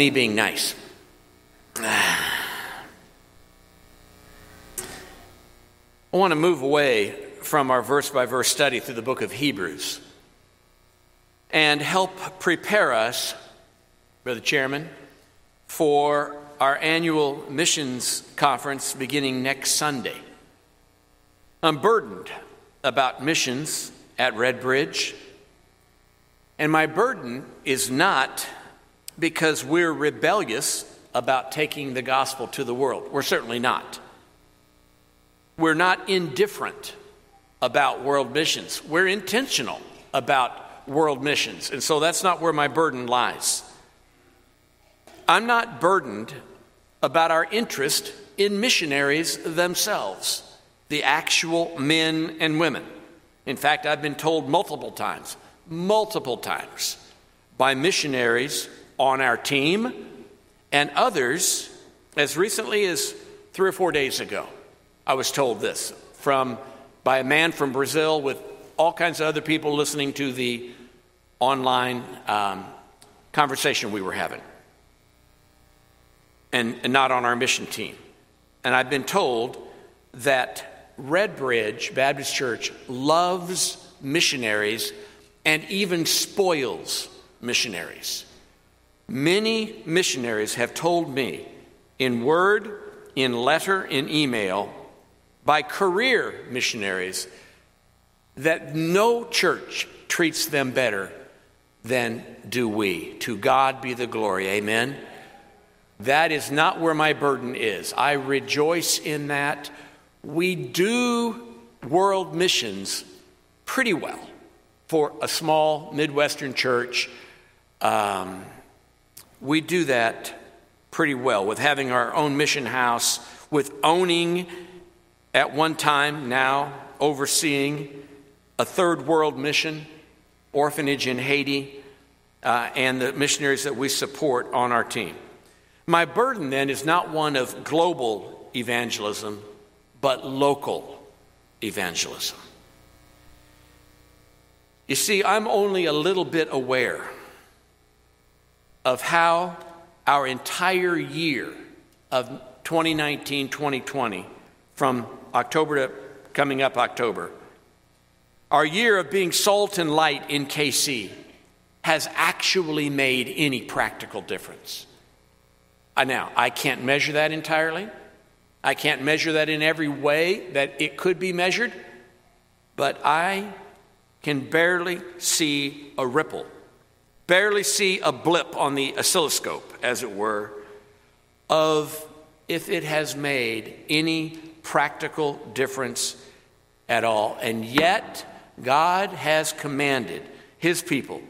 me being nice. I want to move away from our verse by verse study through the book of Hebrews and help prepare us, Brother Chairman, for our annual missions conference beginning next Sunday. I'm burdened about missions at Red Bridge, and my burden is not because we're rebellious about taking the gospel to the world. We're certainly not. We're not indifferent about world missions. We're intentional about world missions. And so that's not where my burden lies. I'm not burdened about our interest in missionaries themselves, the actual men and women. In fact, I've been told multiple times, multiple times, by missionaries on our team and others as recently as three or four days ago I was told this from by a man from Brazil with all kinds of other people listening to the online um, conversation we were having, and, and not on our mission team. And I've been told that Redbridge Baptist Church loves missionaries and even spoils missionaries. Many missionaries have told me in word, in letter, in email by career missionaries that no church treats them better than do we. To God be the glory. Amen. That is not where my burden is. I rejoice in that. We do world missions pretty well for a small Midwestern church. Um, we do that pretty well with having our own mission house, with owning at one time, now overseeing a third world mission, orphanage in Haiti, uh, and the missionaries that we support on our team. My burden then is not one of global evangelism, but local evangelism. You see, I'm only a little bit aware of how our entire year of 2019 2020, from October to coming up October, our year of being salt and light in KC has actually made any practical difference. Now, I can't measure that entirely. I can't measure that in every way that it could be measured, but I can barely see a ripple, barely see a blip on the oscilloscope, as it were, of if it has made any practical difference at all. And yet, God has commanded his people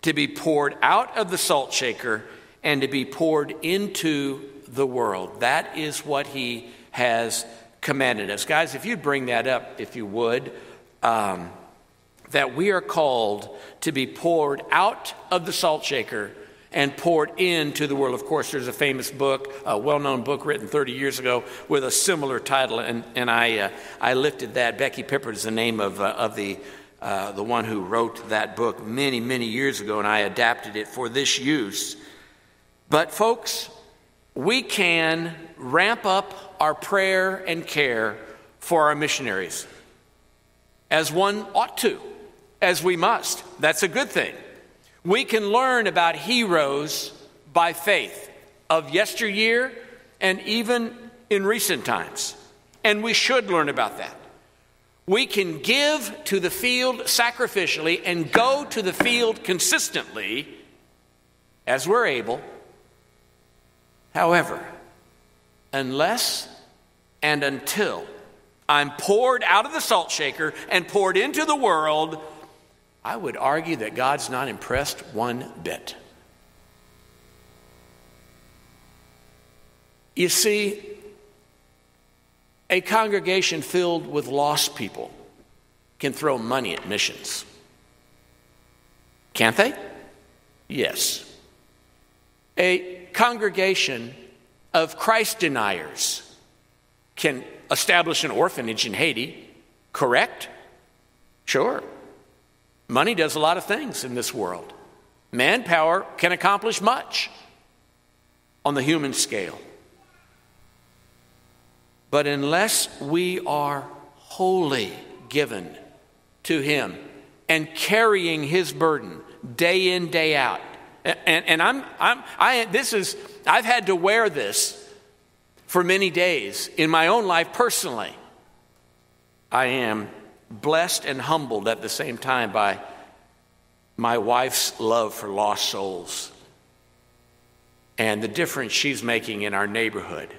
to be poured out of the salt shaker and to be poured into the world. That is what he has commanded us. Guys, if you bring that up, if you would, um, that we are called to be poured out of the salt shaker and poured into the world. Of course, there's a famous book, a well known book written 30 years ago with a similar title, and, and I, uh, I lifted that. Becky Pippert is the name of, uh, of the, uh, the one who wrote that book many, many years ago, and I adapted it for this use. But, folks, we can ramp up our prayer and care for our missionaries as one ought to, as we must. That's a good thing. We can learn about heroes by faith of yesteryear and even in recent times. And we should learn about that. We can give to the field sacrificially and go to the field consistently as we're able. However, unless and until I'm poured out of the salt shaker and poured into the world, I would argue that God's not impressed one bit. You see, a congregation filled with lost people can throw money at missions. Can't they? Yes. A congregation of Christ deniers can establish an orphanage in Haiti, correct? Sure. Money does a lot of things in this world. Manpower can accomplish much. on the human scale. But unless we are wholly given to Him and carrying His burden day in, day out, and, and I'm, I'm, I, this is, I've had to wear this for many days in my own life personally. I am blessed and humbled at the same time by my wife's love for lost souls and the difference she's making in our neighborhood.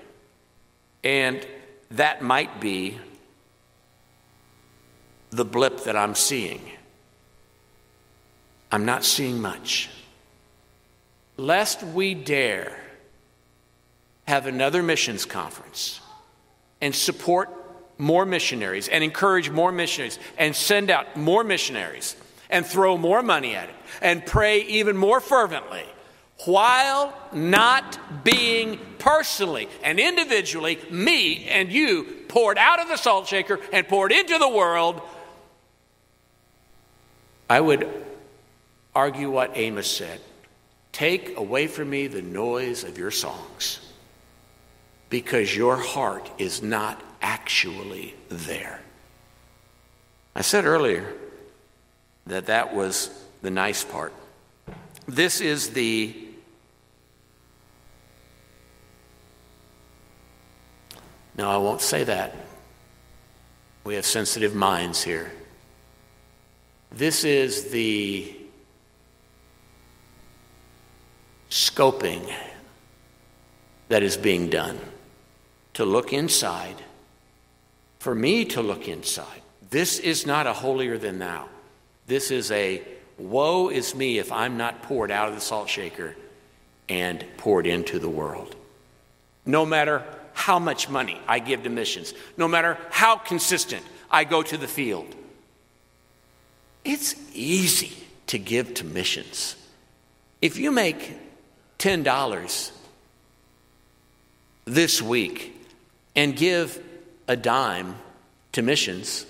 And that might be the blip that I'm seeing. I'm not seeing much. Lest we dare have another missions conference and support more missionaries and encourage more missionaries and send out more missionaries and throw more money at it and pray even more fervently while not being personally and individually, me and you, poured out of the salt shaker and poured into the world, I would argue what Amos said. Take away from me the noise of your songs, because your heart is not actually there. I said earlier that that was the nice part. This is the No, I won't say that. We have sensitive minds here. This is the scoping that is being done to look inside, for me to look inside. This is not a holier than thou. This is a woe is me if I'm not poured out of the salt shaker and poured into the world. No matter how much money I give to missions, no matter how consistent I go to the field. It's easy to give to missions. If you make $10 this week and give a dime to missions,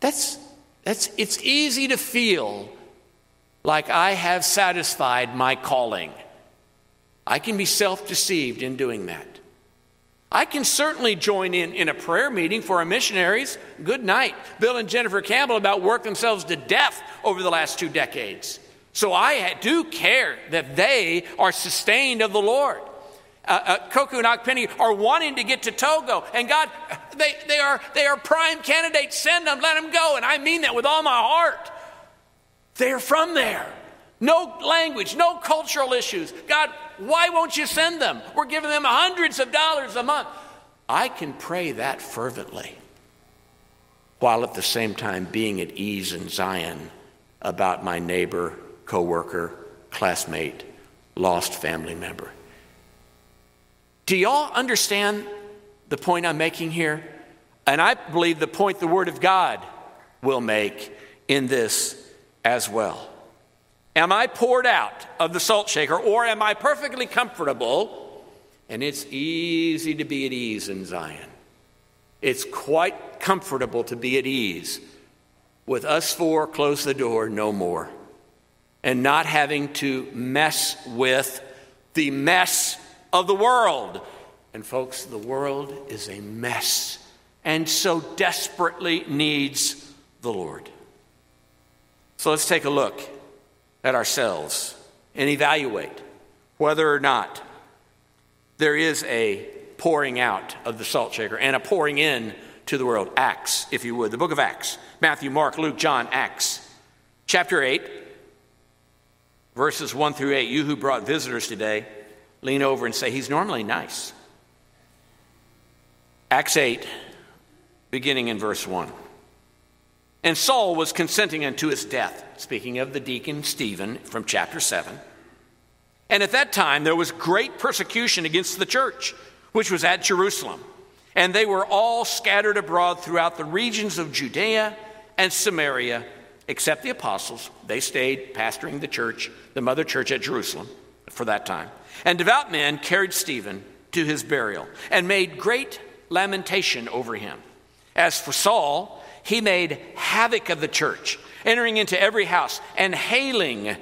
that's, that's, it's easy to feel like I have satisfied my calling. I can be self deceived in doing that. I can certainly join in in a prayer meeting for our missionaries. Good night. Bill and Jennifer Campbell about worked themselves to death over the last two decades. So I do care that they are sustained of the Lord. Uh, uh, Koku and Akpenny are wanting to get to Togo, and God, they, they, are, they are prime candidates. Send them, let them go. And I mean that with all my heart. They are from there. No language, no cultural issues. God, why won't you send them? We're giving them hundreds of dollars a month. I can pray that fervently while at the same time being at ease in Zion about my neighbor, coworker, classmate, lost family member. Do y'all understand the point I'm making here? And I believe the point the Word of God will make in this as well. Am I poured out of the salt shaker or am I perfectly comfortable? And it's easy to be at ease in Zion. It's quite comfortable to be at ease with us four, close the door, no more. And not having to mess with the mess of the world. And folks, the world is a mess and so desperately needs the Lord. So let's take a look at ourselves and evaluate whether or not there is a pouring out of the salt shaker and a pouring in to the world. Acts, if you would. The book of Acts Matthew, Mark, Luke, John, Acts. Chapter 8, verses 1 through 8. You who brought visitors today, lean over and say, He's normally nice. Acts 8, beginning in verse 1. And Saul was consenting unto his death, speaking of the deacon Stephen from chapter 7. And at that time there was great persecution against the church, which was at Jerusalem. And they were all scattered abroad throughout the regions of Judea and Samaria, except the apostles. They stayed pastoring the church, the mother church at Jerusalem for that time. And devout men carried Stephen to his burial and made great lamentation over him. As for Saul, he made havoc of the church, entering into every house and hailing,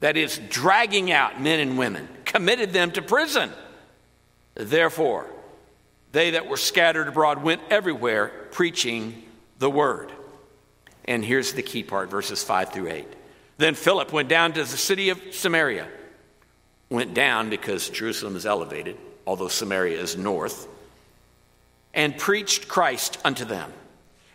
that is, dragging out men and women, committed them to prison. Therefore, they that were scattered abroad went everywhere preaching the word. And here's the key part verses 5 through 8. Then Philip went down to the city of Samaria. Went down because Jerusalem is elevated, although Samaria is north, and preached Christ unto them.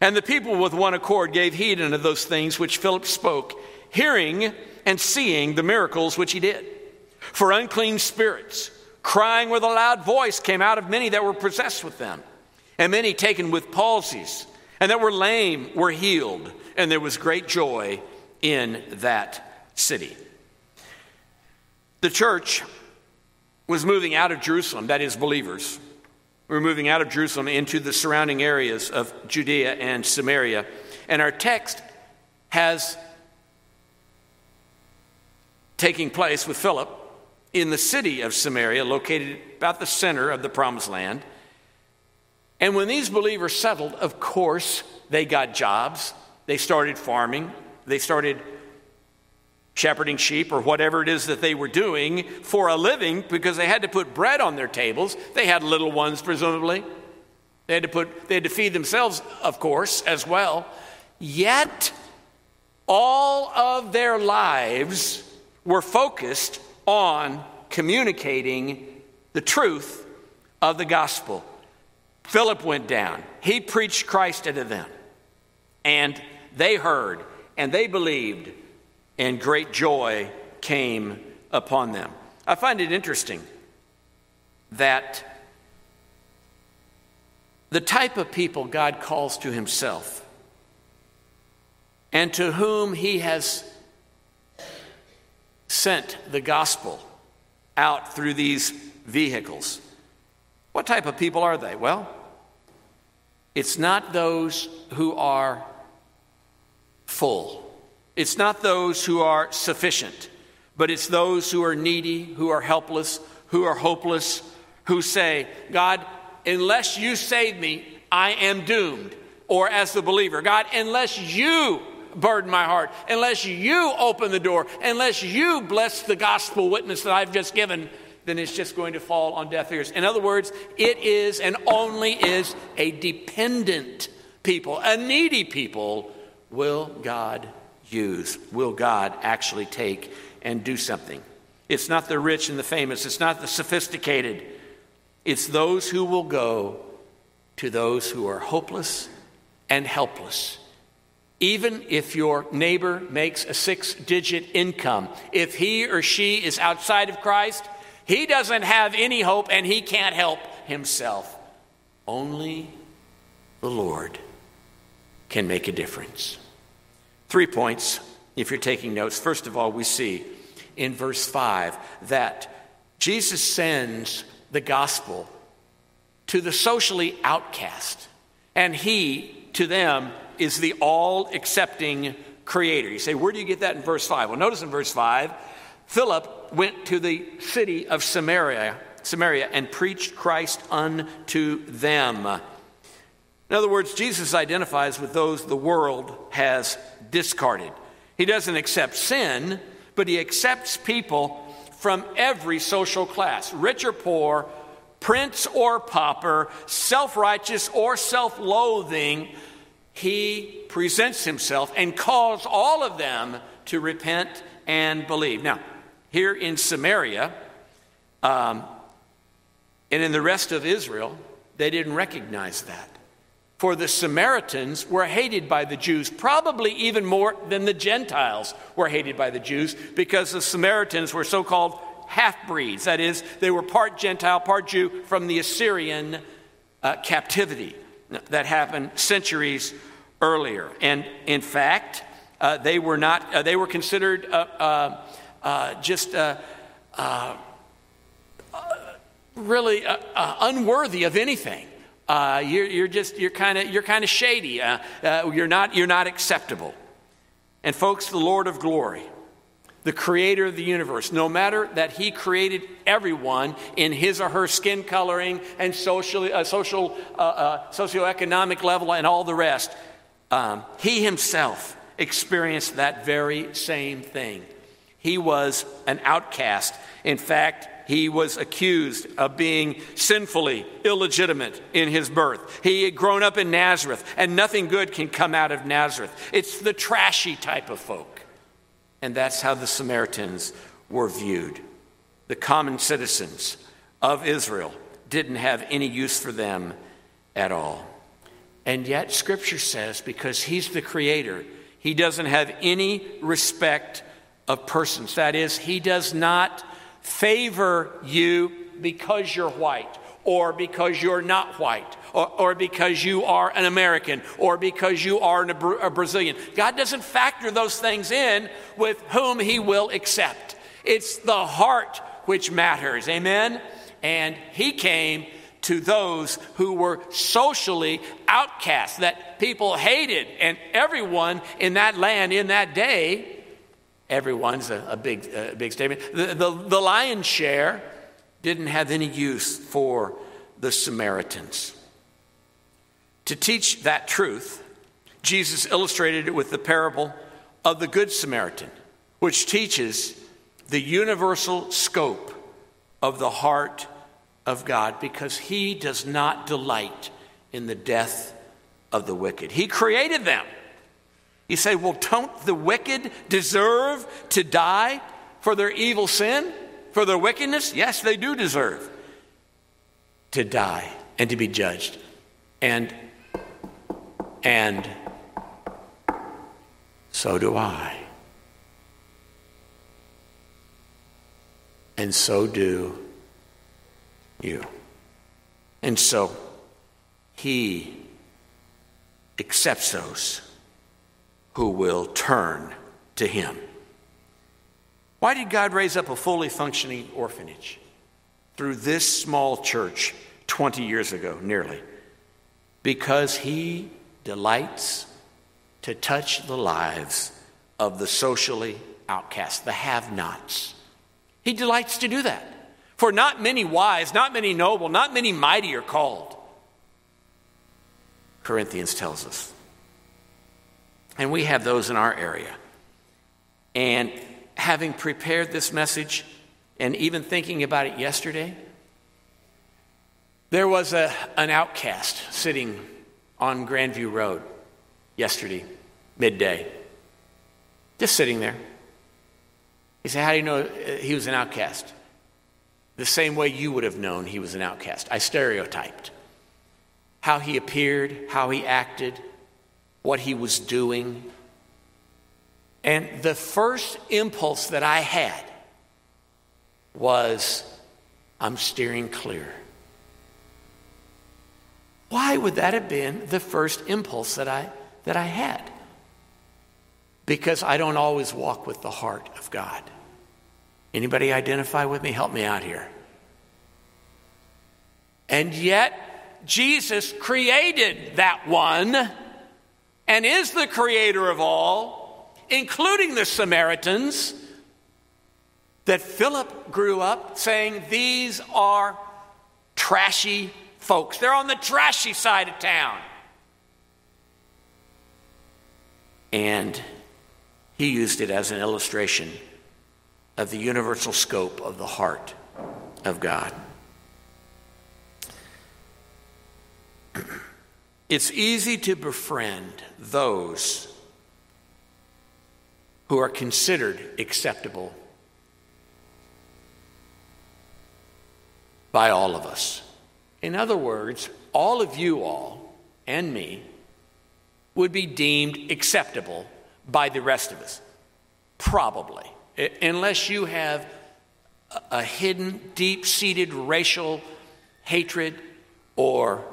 And the people with one accord gave heed unto those things which Philip spoke, hearing and seeing the miracles which he did. For unclean spirits, crying with a loud voice came out of many that were possessed with them, and many taken with palsies, and that were lame were healed, and there was great joy in that city. The church was moving out of Jerusalem, that is, believers. We were moving out of Jerusalem into the surrounding areas of Judea and Samaria. And our text has taking place with Philip in the city of Samaria, located about the center of the promised land. And when these believers settled, of course, they got jobs. They started farming. They started shepherding sheep or whatever it is that they were doing for a living because they had to put bread on their tables. They had little ones, presumably. They had to, put, they had to feed themselves, of course, as well. Yet, all of their lives were focused on communicating the truth of the gospel. Philip went down. He preached Christ unto them. And they heard and they believed, and great joy came upon them. I find it interesting that the type of people God calls to himself and to whom he has sent the gospel out through these vehicles. What type of people are they? Well, it's not those who are full, it's not those who are sufficient, but it's those who are needy, who are helpless, who are hopeless, who say, God, unless you save me, I am doomed. Or as the believer, God, unless you burden my heart, unless you open the door, unless you bless the gospel witness that I've just given, then it's just going to fall on deaf ears. In other words, it is and only is a dependent people, a needy people, will God use? Will God actually take and do something? It's not the rich and the famous, it's not the sophisticated. It's those who will go to those who are hopeless and helpless even if your neighbor makes a six digit income, if he or she is outside of Christ, he doesn't have any hope and he can't help himself. Only the Lord can make a difference. Three points, if you're taking notes. First of all, we see in verse 5 that Jesus sends the gospel to the socially outcast, and he to them is the all accepting creator. You say, where do you get that in verse 5? Well, notice in verse 5, Philip went to the city of Samaria, Samaria and preached Christ unto them. In other words, Jesus identifies with those the world has discarded. He doesn't accept sin, but he accepts people from every social class, rich or poor, prince or pauper, self righteous or self loathing he presents himself and calls all of them to repent and believe. Now, here in Samaria um, and in the rest of Israel, they didn't recognize that. For the Samaritans were hated by the Jews, probably even more than the Gentiles were hated by the Jews, because the Samaritans were so called half breeds. That is, they were part Gentile, part Jew from the Assyrian uh, captivity that happened centuries earlier. And in fact, uh, they were not, uh, they were considered uh, uh, uh just really unworthy of anything. You're, you're, just, you're kind of, you're kind of shady. you're not, you're not acceptable. And folks, the Lord of glory, the creator of the universe, no matter that he created everyone in his or her skin coloring and social, uh, social, uh, uh, socioeconomic level and all the rest, um, he himself experienced that very same thing. He was an outcast. In fact, he was accused of being sinfully illegitimate in his birth. He had grown up in Nazareth, and nothing good can come out of Nazareth. It's the trashy type of folk. And that's how the Samaritans were viewed. The common citizens of Israel didn't have any use for them at all. And yet, Scripture says because He's the Creator, He doesn't have any respect of persons. That is, He does not favor you because you're white, or because you're not white, or, or because you are an American, or because you are an, a Brazilian. God doesn't factor those things in with whom He will accept. It's the heart which matters. Amen? And He came to those who were socially outcast, that people hated, and everyone in that land in that day Everyone's a, a big, a big statement. The, the, the lion's share didn't have any use for the Samaritans. To teach that truth, Jesus illustrated it with the parable of the Good Samaritan, which teaches the universal scope of the heart of God because he does not delight in the death of the wicked. He created them. You say, well, don't the wicked deserve to die for their evil sin, for their wickedness? Yes, they do deserve to die and to be judged. And, and so do I. And so do you. And so he accepts those who will turn to him. Why did God raise up a fully functioning orphanage through this small church 20 years ago, nearly? Because he delights to touch the lives of the socially outcast, the have nots. He delights to do that. For not many wise, not many noble, not many mighty are called. Corinthians tells us. And we have those in our area. And having prepared this message and even thinking about it yesterday, there was a, an outcast sitting on Grandview Road yesterday, midday, just sitting there. He said, How do you know uh, he was an outcast? The same way you would have known he was an outcast. I stereotyped how he appeared, how he acted, what he was doing. And the first impulse that I had was, I'm steering clear. Why would that have been the first impulse that I, that I had? Because I don't always walk with the heart of God. Anybody identify with me? Help me out here. And yet, Jesus created that one and is the creator of all, including the Samaritans, that Philip grew up saying, These are trashy folks. They're on the trashy side of town. And he used it as an illustration of the universal scope of the heart of God. It's easy to befriend those who are considered acceptable by all of us. In other words, all of you all and me would be deemed acceptable by the rest of us. Probably. Unless you have a hidden, deep seated racial hatred or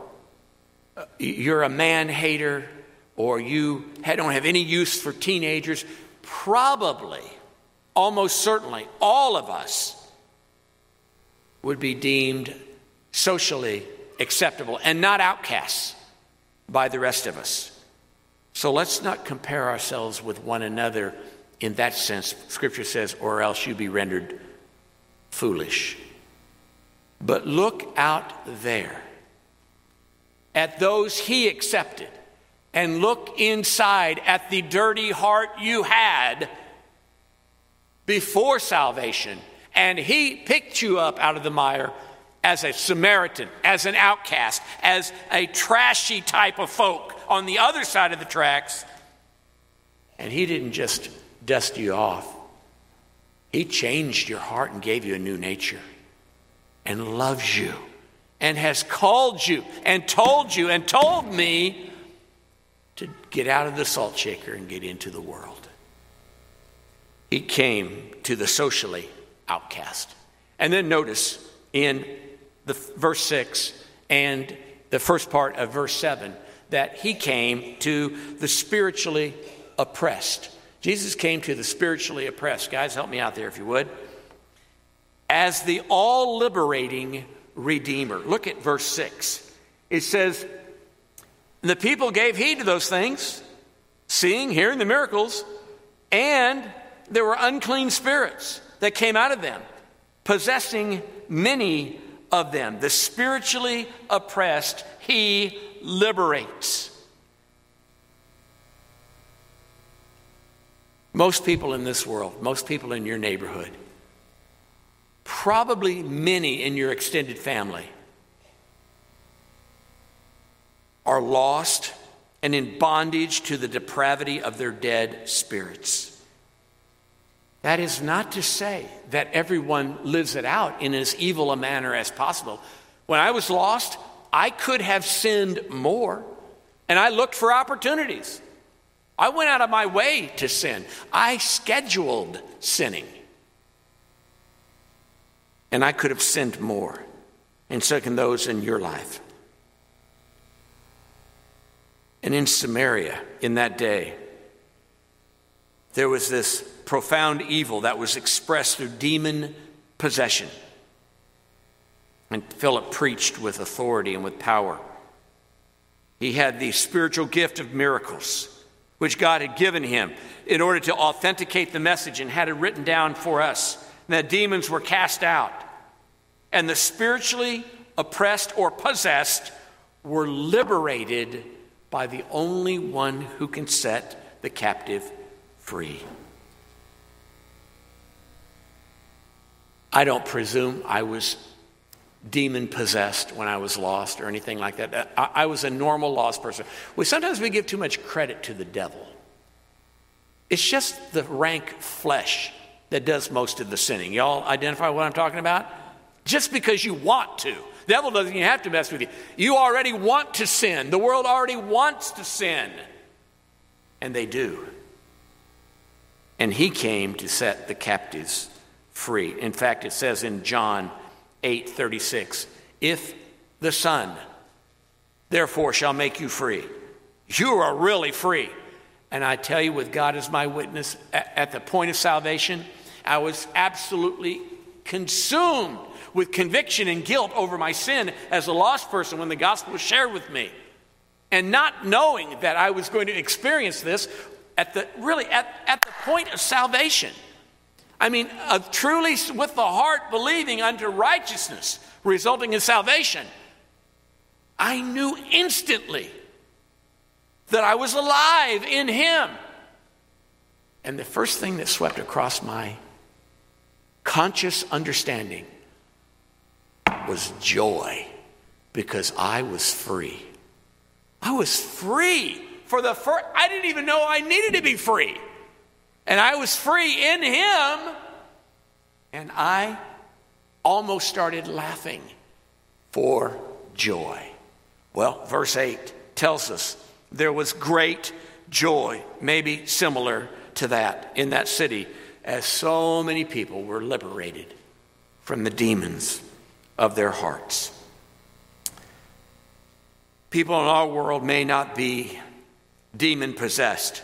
Uh, you're a man hater or you don't have any use for teenagers, probably, almost certainly, all of us would be deemed socially acceptable and not outcasts by the rest of us. So let's not compare ourselves with one another in that sense. Scripture says, or else you be rendered foolish. But look out there at those he accepted and look inside at the dirty heart you had before salvation. And he picked you up out of the mire as a Samaritan, as an outcast, as a trashy type of folk on the other side of the tracks. And he didn't just dust you off, he changed your heart and gave you a new nature and loves you and has called you and told you and told me to get out of the salt shaker and get into the world. He came to the socially outcast. And then notice in the verse 6 and the first part of verse 7 that he came to the spiritually oppressed. Jesus came to the spiritually oppressed. Guys, help me out there if you would. As the all liberating Redeemer. Look at verse 6. It says, The people gave heed to those things, seeing, hearing the miracles, and there were unclean spirits that came out of them, possessing many of them. The spiritually oppressed, he liberates. Most people in this world, most people in your neighborhood, probably many in your extended family, are lost and in bondage to the depravity of their dead spirits. That is not to say that everyone lives it out in as evil a manner as possible. When I was lost, I could have sinned more, and I looked for opportunities. I went out of my way to sin. I scheduled sinning. And I could have sinned more. And so can those in your life. And in Samaria, in that day, there was this profound evil that was expressed through demon possession. And Philip preached with authority and with power. He had the spiritual gift of miracles, which God had given him in order to authenticate the message and had it written down for us. And that demons were cast out. And the spiritually oppressed or possessed were liberated by the only one who can set the captive free. I don't presume I was demon possessed when I was lost or anything like that. I, I, was a normal lost person. We sometimes we give too much credit to the devil. It's just the rank flesh that does most of the sinning. Y'all identify what I'm talking about? Just because you want to. The devil doesn't even have to mess with you. You already want to sin. The world already wants to sin. And they do. And he came to set the captives free. In fact, it says in John 8 36, if the Son therefore shall make you free, you are really free. And I tell you, with God as my witness, at, at the point of salvation, I was absolutely consumed with conviction and guilt over my sin as a lost person when the gospel was shared with me. And not knowing that I was going to experience this at the really at, at the point of salvation. I mean, of truly with the heart believing unto righteousness, resulting in salvation. I knew instantly that I was alive in Him. And the first thing that swept across my conscious understanding was joy because I was free. I was free for the first, I didn't even know I needed to be free. And I was free in Him. And I almost started laughing for joy. Well, verse 8 tells us there was great joy, maybe similar to that in that city, as so many people were liberated from the demons of their hearts. People in our world may not be demon possessed,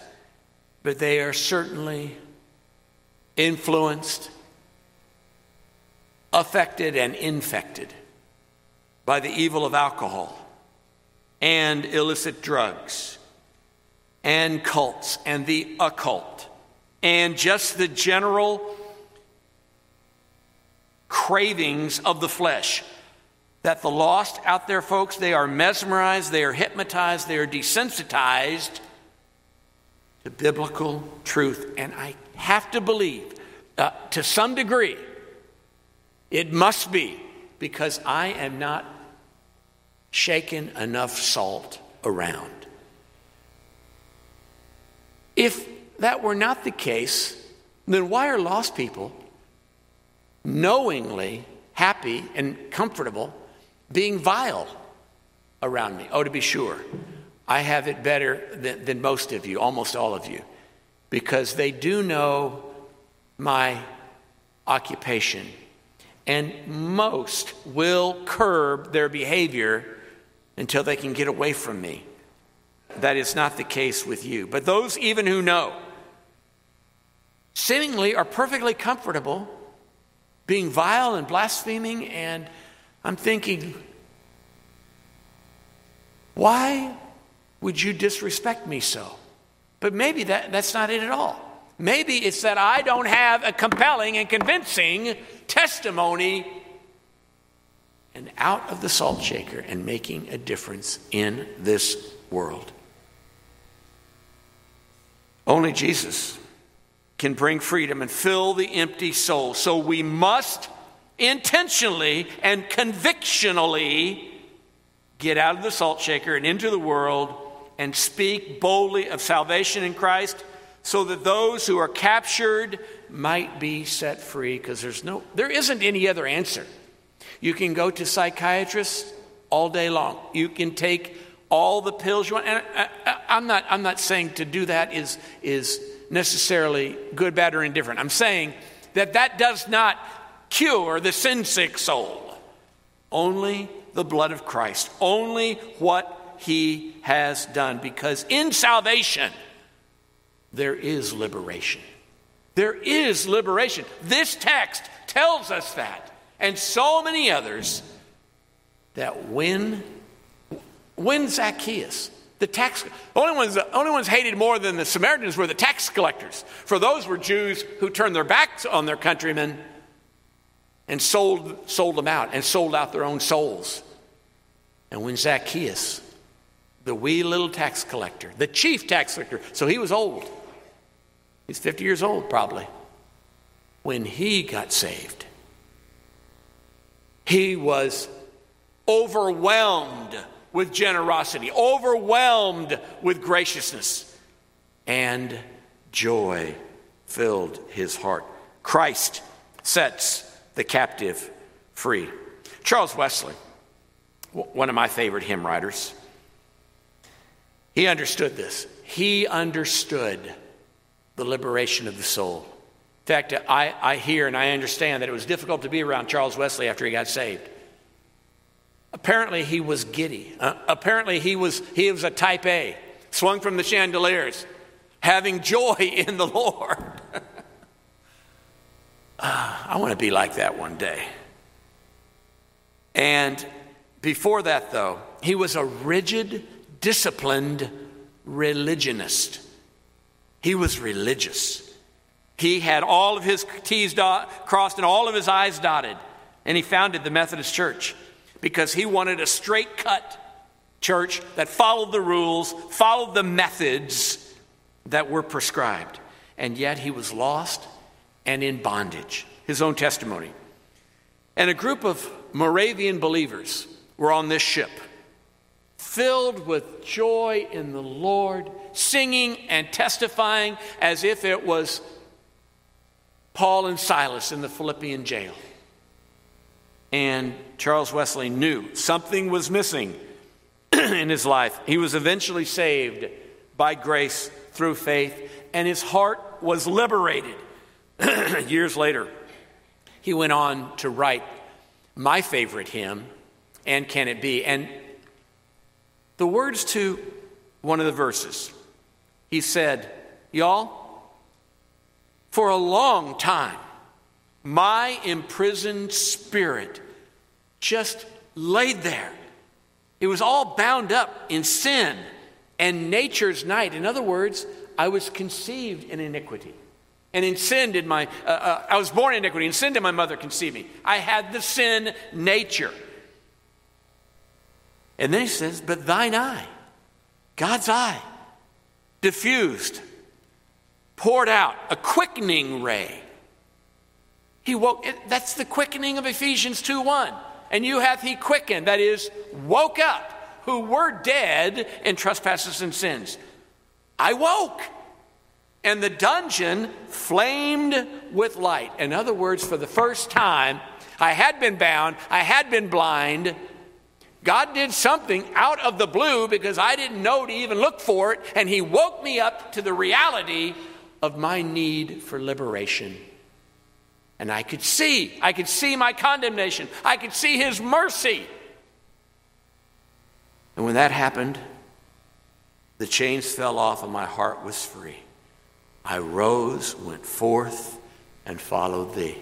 but they are certainly influenced, affected, and infected by the evil of alcohol and illicit drugs and cults and the occult and just the general cravings of the flesh. That the lost out there, folks, they are mesmerized, they are hypnotized, they are desensitized to biblical truth. And I have to believe, uh, to some degree, It must be because I am not shaking enough salt around. If that were not the case, then why are lost people knowingly happy and comfortable being vile around me? Oh, to be sure, I have it better than, than most of you, almost all of you, because they do know my occupation. And most will curb their behavior until they can get away from me. That is not the case with you. But those even who know, seemingly are perfectly comfortable being vile and blaspheming, and I'm thinking, why would you disrespect me so? But maybe that, that's not it at all. Maybe it's that I don't have a compelling and convincing testimony and out of the salt shaker and making a difference in this world. Only Jesus can bring freedom and fill the empty soul. So we must intentionally and convictionally get out of the salt shaker and into the world and speak boldly of salvation in Christ so that those who are captured might be set free because there's no there isn't any other answer. You can go to psychiatrists all day long. You can take all the pills you want. And I, am not i'm not saying to do that is is necessarily good bad or indifferent i'm saying that that does not cure the sin sick soul only the blood of christ only what he has done because in salvation there is liberation. There is liberation. This text tells us that, and so many others, that when, when Zacchaeus, the tax only ones, only ones hated more than the Samaritans were the tax collectors. For those were Jews who turned their backs on their countrymen and sold, sold them out and sold out their own souls. And when Zacchaeus, the wee little tax collector, the chief tax collector, so he was old, He's 50 years old, probably. When he got saved, he was overwhelmed with generosity, overwhelmed with graciousness, and joy filled his heart. Christ sets the captive free. Charles Wesley, one of my favorite hymn writers, he understood this. He understood the liberation of the soul. In fact, I, I hear and I understand that it was difficult to be around Charles Wesley after he got saved. Apparently, he was giddy. Uh, apparently, he was, he was a type A, swung from the chandeliers, having joy in the Lord. uh, I want to be like that one day. And before that, though, he was a rigid, disciplined religionist. He was religious. He had all of his T's dot, crossed and all of his I's dotted. And he founded the Methodist Church because he wanted a straight cut church that followed the rules, followed the methods that were prescribed. And yet he was lost and in bondage. His own testimony. And a group of Moravian believers were on this ship filled with joy in the Lord, singing and testifying as if it was Paul and Silas in the Philippian jail. And Charles Wesley knew something was missing in his life. He was eventually saved by grace through faith, and his heart was liberated. Years later, he went on to write my favorite hymn, And Can It Be? And the words to one of the verses. He said, Y'all, for a long time, my imprisoned spirit just laid there. It was all bound up in sin and nature's night. In other words, I was conceived in iniquity. And in sin did my, uh, uh, I was born in iniquity, and sin did my mother conceive me. I had the sin nature. And then he says, But thine eye, God's eye, diffused, poured out a quickening ray. He woke, that's the quickening of Ephesians 2 1. And you hath he quickened, that is, woke up, who were dead in trespasses and sins. I woke. And the dungeon flamed with light. In other words, for the first time, I had been bound, I had been blind. God did something out of the blue because I didn't know to even look for it, and He woke me up to the reality of my need for liberation. And I could see, I could see my condemnation, I could see his mercy. And when that happened, the chains fell off and my heart was free. I rose, went forth, and followed thee.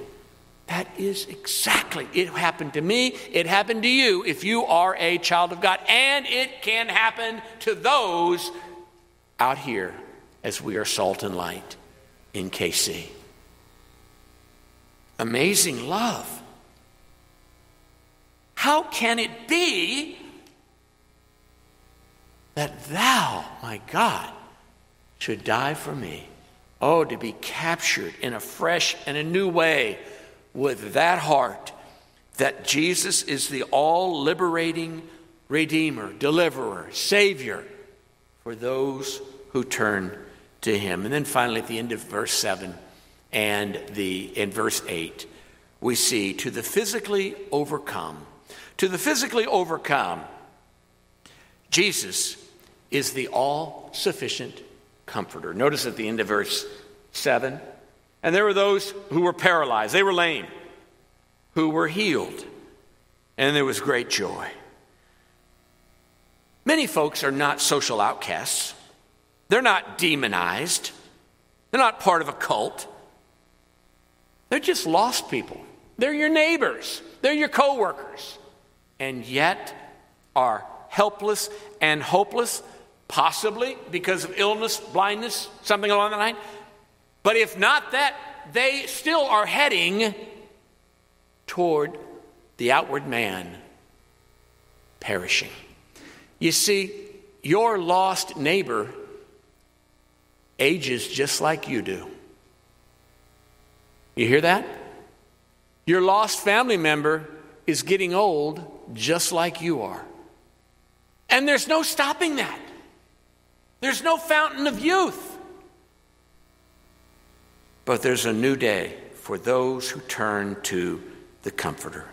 That is exactly, it happened to me, it happened to you if you are a child of God, and it can happen to those out here as we are salt and light in KC amazing love. How can it be that thou, my God, should die for me? Oh, to be captured in a fresh and a new way with that heart that Jesus is the all liberating Redeemer, Deliverer, Savior for those who turn to Him. And then finally, at the end of verse 7, and the in verse 8 we see to the physically overcome. To the physically overcome jesus is the all-sufficient comforter. Notice at the end of verse 7 and there were those who were paralyzed. They were lame who were healed and there was great joy. Many folks are not social outcasts. They're not demonized. They're not part of a cult they're just lost people. They're your neighbors, they're your coworkers, and yet are helpless and hopeless, possibly because of illness, blindness, something along that line. But if not that, they still are heading toward the outward man perishing. You see, your lost neighbor ages just like you do. You hear that? Your lost family member is getting old just like you are. And there's no stopping that. There's no fountain of youth. But there's a new day for those who turn to the Comforter.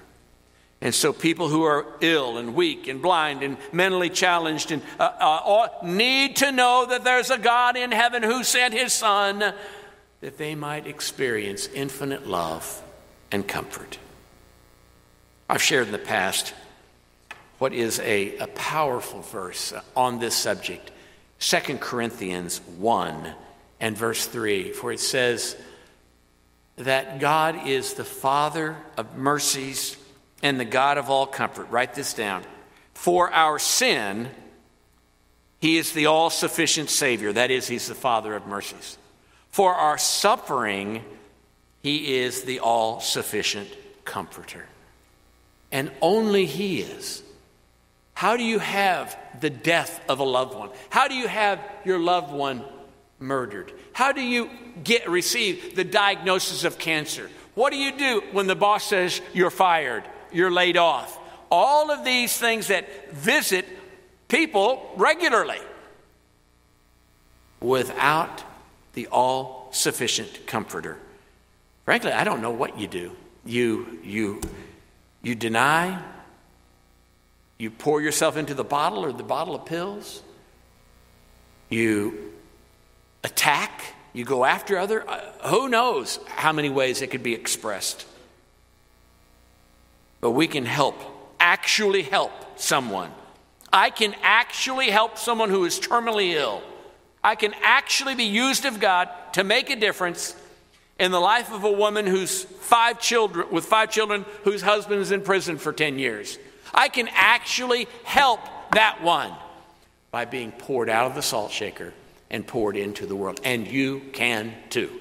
And so, people who are ill and weak and blind and mentally challenged and uh, uh, need to know that there's a God in heaven who sent his Son that they might experience infinite love and comfort. I've shared in the past what is a, a powerful verse on this subject 2 Corinthians 1 and verse 3, for it says that God is the Father of mercies and the God of all comfort. Write this down. For our sin, He is the all sufficient Savior. That is, He's the Father of mercies. For our suffering, He is the all sufficient comforter. And only He is. How do you have the death of a loved one? How do you have your loved one murdered? How do you get receive the diagnosis of cancer? What do you do when the boss says you're fired, you're laid off? All of these things that visit people regularly without the all sufficient comforter. Frankly, I don't know what you do. You, you, you deny, you pour yourself into the bottle or the bottle of pills, you attack, you go after other. Uh, who knows how many ways it could be expressed? But we can help, actually help someone. I can actually help someone who is terminally ill I can actually be used of God to make a difference in the life of a woman who's five children with five children whose husband is in prison for 10 years. I can actually help that one by being poured out of the salt shaker and poured into the world. And you can too.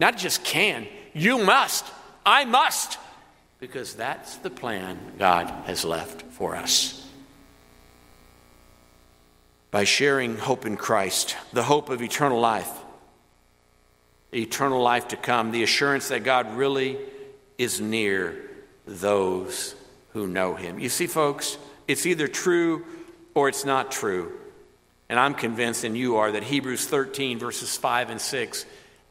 Not just can, you must. I must. Because that's the plan God has left for us by sharing hope in Christ, the hope of eternal life, eternal life to come, the assurance that God really is near those who know him. You see, folks, it's either true or it's not true. And I'm convinced, and you are, that Hebrews 13, verses 5 and 6,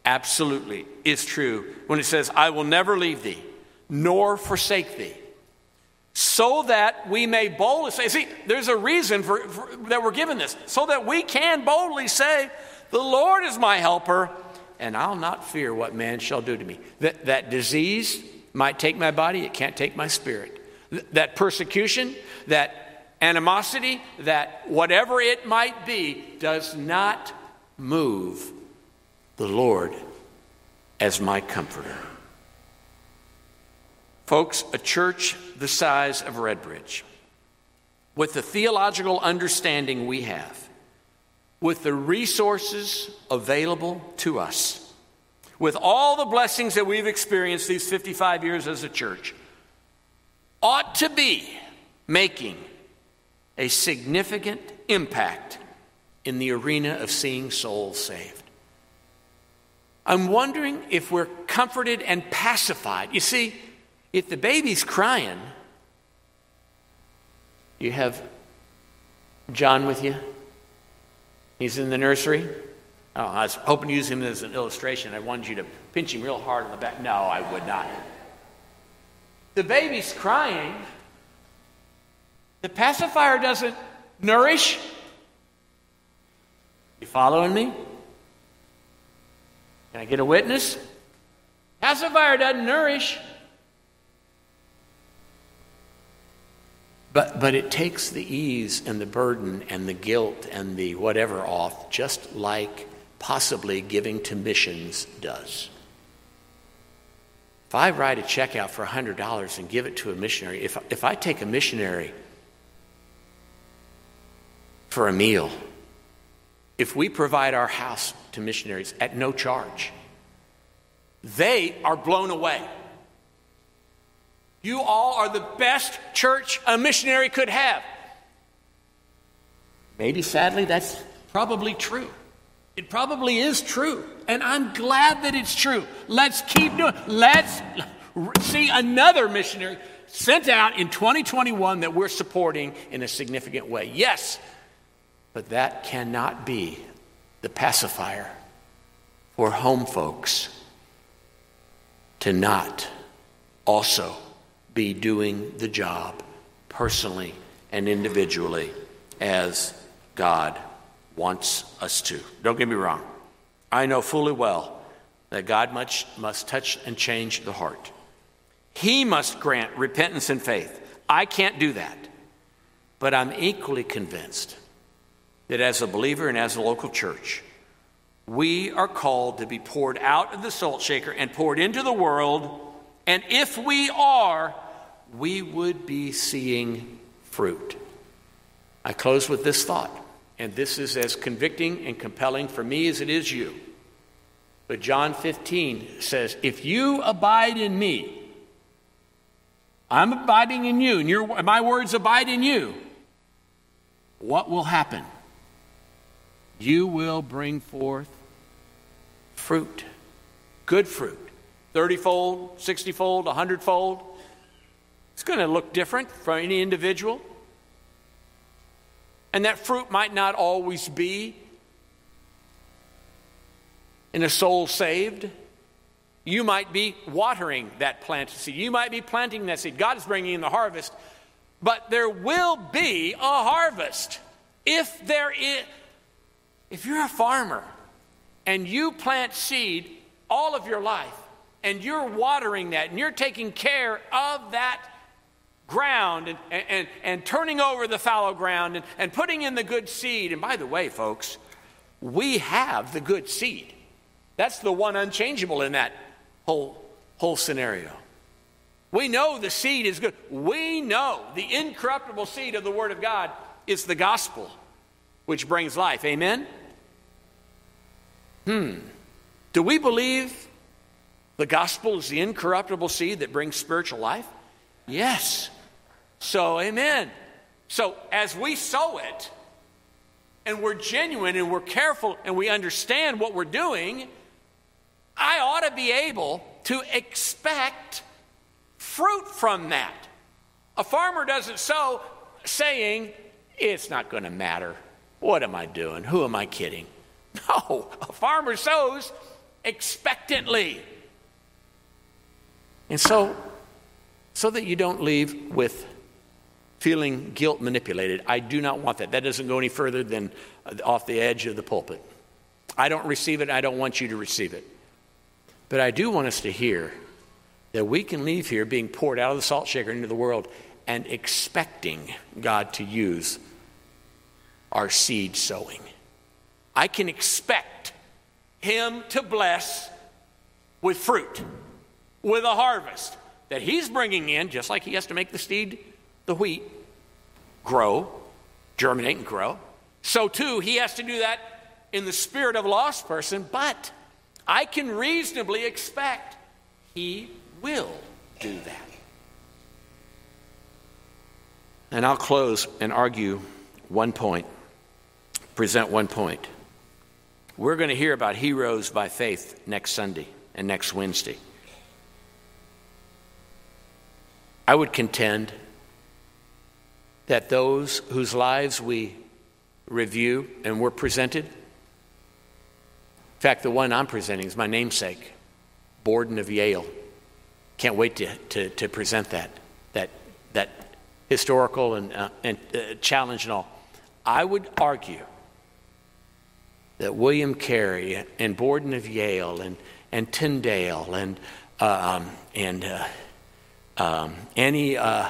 absolutely is true when it says, I will never leave thee, nor forsake thee. So that we may boldly say, see, there's a reason for, for, that we're given this, so that we can boldly say, The Lord is my helper, and I'll not fear what man shall do to me. That, that disease might take my body, it can't take my spirit. Th- that persecution, that animosity, that whatever it might be, does not move the Lord as my comforter. Folks, a church the size of Redbridge, with the theological understanding we have, with the resources available to us, with all the blessings that we've experienced these 55 years as a church, ought to be making a significant impact in the arena of seeing souls saved. I'm wondering if we're comforted and pacified. You see, if the baby's crying, you have John with you. He's in the nursery. Oh, I was hoping to use him as an illustration. I wanted you to pinch him real hard on the back. No, I would not. The baby's crying. The pacifier doesn't nourish. You following me? Can I get a witness? Pacifier doesn't nourish. But, but it takes the ease and the burden and the guilt and the whatever off, just like possibly giving to missions does. If I write a check out for $100 and give it to a missionary, if, if I take a missionary for a meal, if we provide our house to missionaries at no charge, they are blown away. You all are the best church a missionary could have. Maybe sadly, that's probably true. It probably is true. And I'm glad that it's true. Let's keep doing Let's see another missionary sent out in 2021 that we're supporting in a significant way. Yes, but that cannot be the pacifier for home folks to not also be doing the job personally and individually as God wants us to. Don't get me wrong. I know fully well that God must, must touch and change the heart. He must grant repentance and faith. I can't do that. But I'm equally convinced that as a believer and as a local church, we are called to be poured out of the salt shaker and poured into the world and if we are, we would be seeing fruit. I close with this thought, and this is as convicting and compelling for me as it is you. But John 15 says, If you abide in me, I'm abiding in you, and your, my words abide in you, what will happen? You will bring forth fruit, good fruit. 30 fold, 60 fold, 100 fold. It's going to look different for any individual. And that fruit might not always be in a soul saved. You might be watering that plant seed. You might be planting that seed. God is bringing in the harvest. But there will be a harvest. If there is, if you're a farmer and you plant seed all of your life, and you're watering that and you're taking care of that ground and, and, and turning over the fallow ground and, and putting in the good seed. And by the way, folks, we have the good seed. That's the one unchangeable in that whole, whole scenario. We know the seed is good. We know the incorruptible seed of the Word of God is the gospel, which brings life. Amen? Hmm. Do we believe the gospel is the incorruptible seed that brings spiritual life? Yes. So, amen. So, as we sow it, and we're genuine and we're careful and we understand what we're doing, I ought to be able to expect fruit from that. A farmer doesn't sow saying, It's not going to matter. What am I doing? Who am I kidding? No, a farmer sows expectantly. And so, so that you don't leave with feeling guilt manipulated, I do not want that. That doesn't go any further than uh, off the edge of the pulpit. I don't receive it, I don't want you to receive it. But I do want us to hear that we can leave here being poured out of the salt shaker into the world and expecting God to use our seed sowing. I can expect Him to bless with fruit, with a harvest that He's bringing in, just like He has to make the seed, the wheat, grow, germinate, and grow. So, too, He has to do that in the spirit of a lost person, but I can reasonably expect He will do that. And I'll close and argue one point, present one point. We're going to hear about heroes by faith next Sunday and next Wednesday. I would contend that those whose lives we review and were presented, in fact, the one I'm presenting is my namesake, Borden of Yale. Can't wait to, to, to present that, that, that historical and, uh, and uh, challenge and all. I would argue that William Carey and Borden of Yale and, and Tyndale and, um, and uh, um, Annie, uh,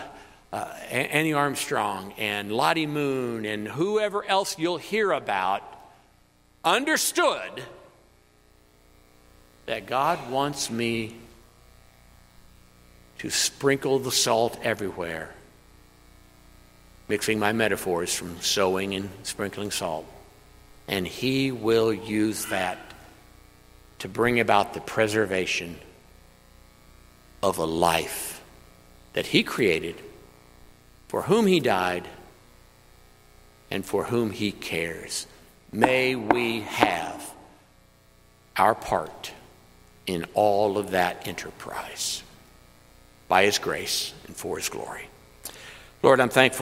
uh, Annie Armstrong and Lottie Moon and whoever else you'll hear about understood that God wants me to sprinkle the salt everywhere, mixing my metaphors from sowing and sprinkling salt. And He will use that to bring about the preservation of a life that He created, for whom He died, and for whom He cares. May we have our part in all of that enterprise by His grace and for His glory. Lord, I'm thankful.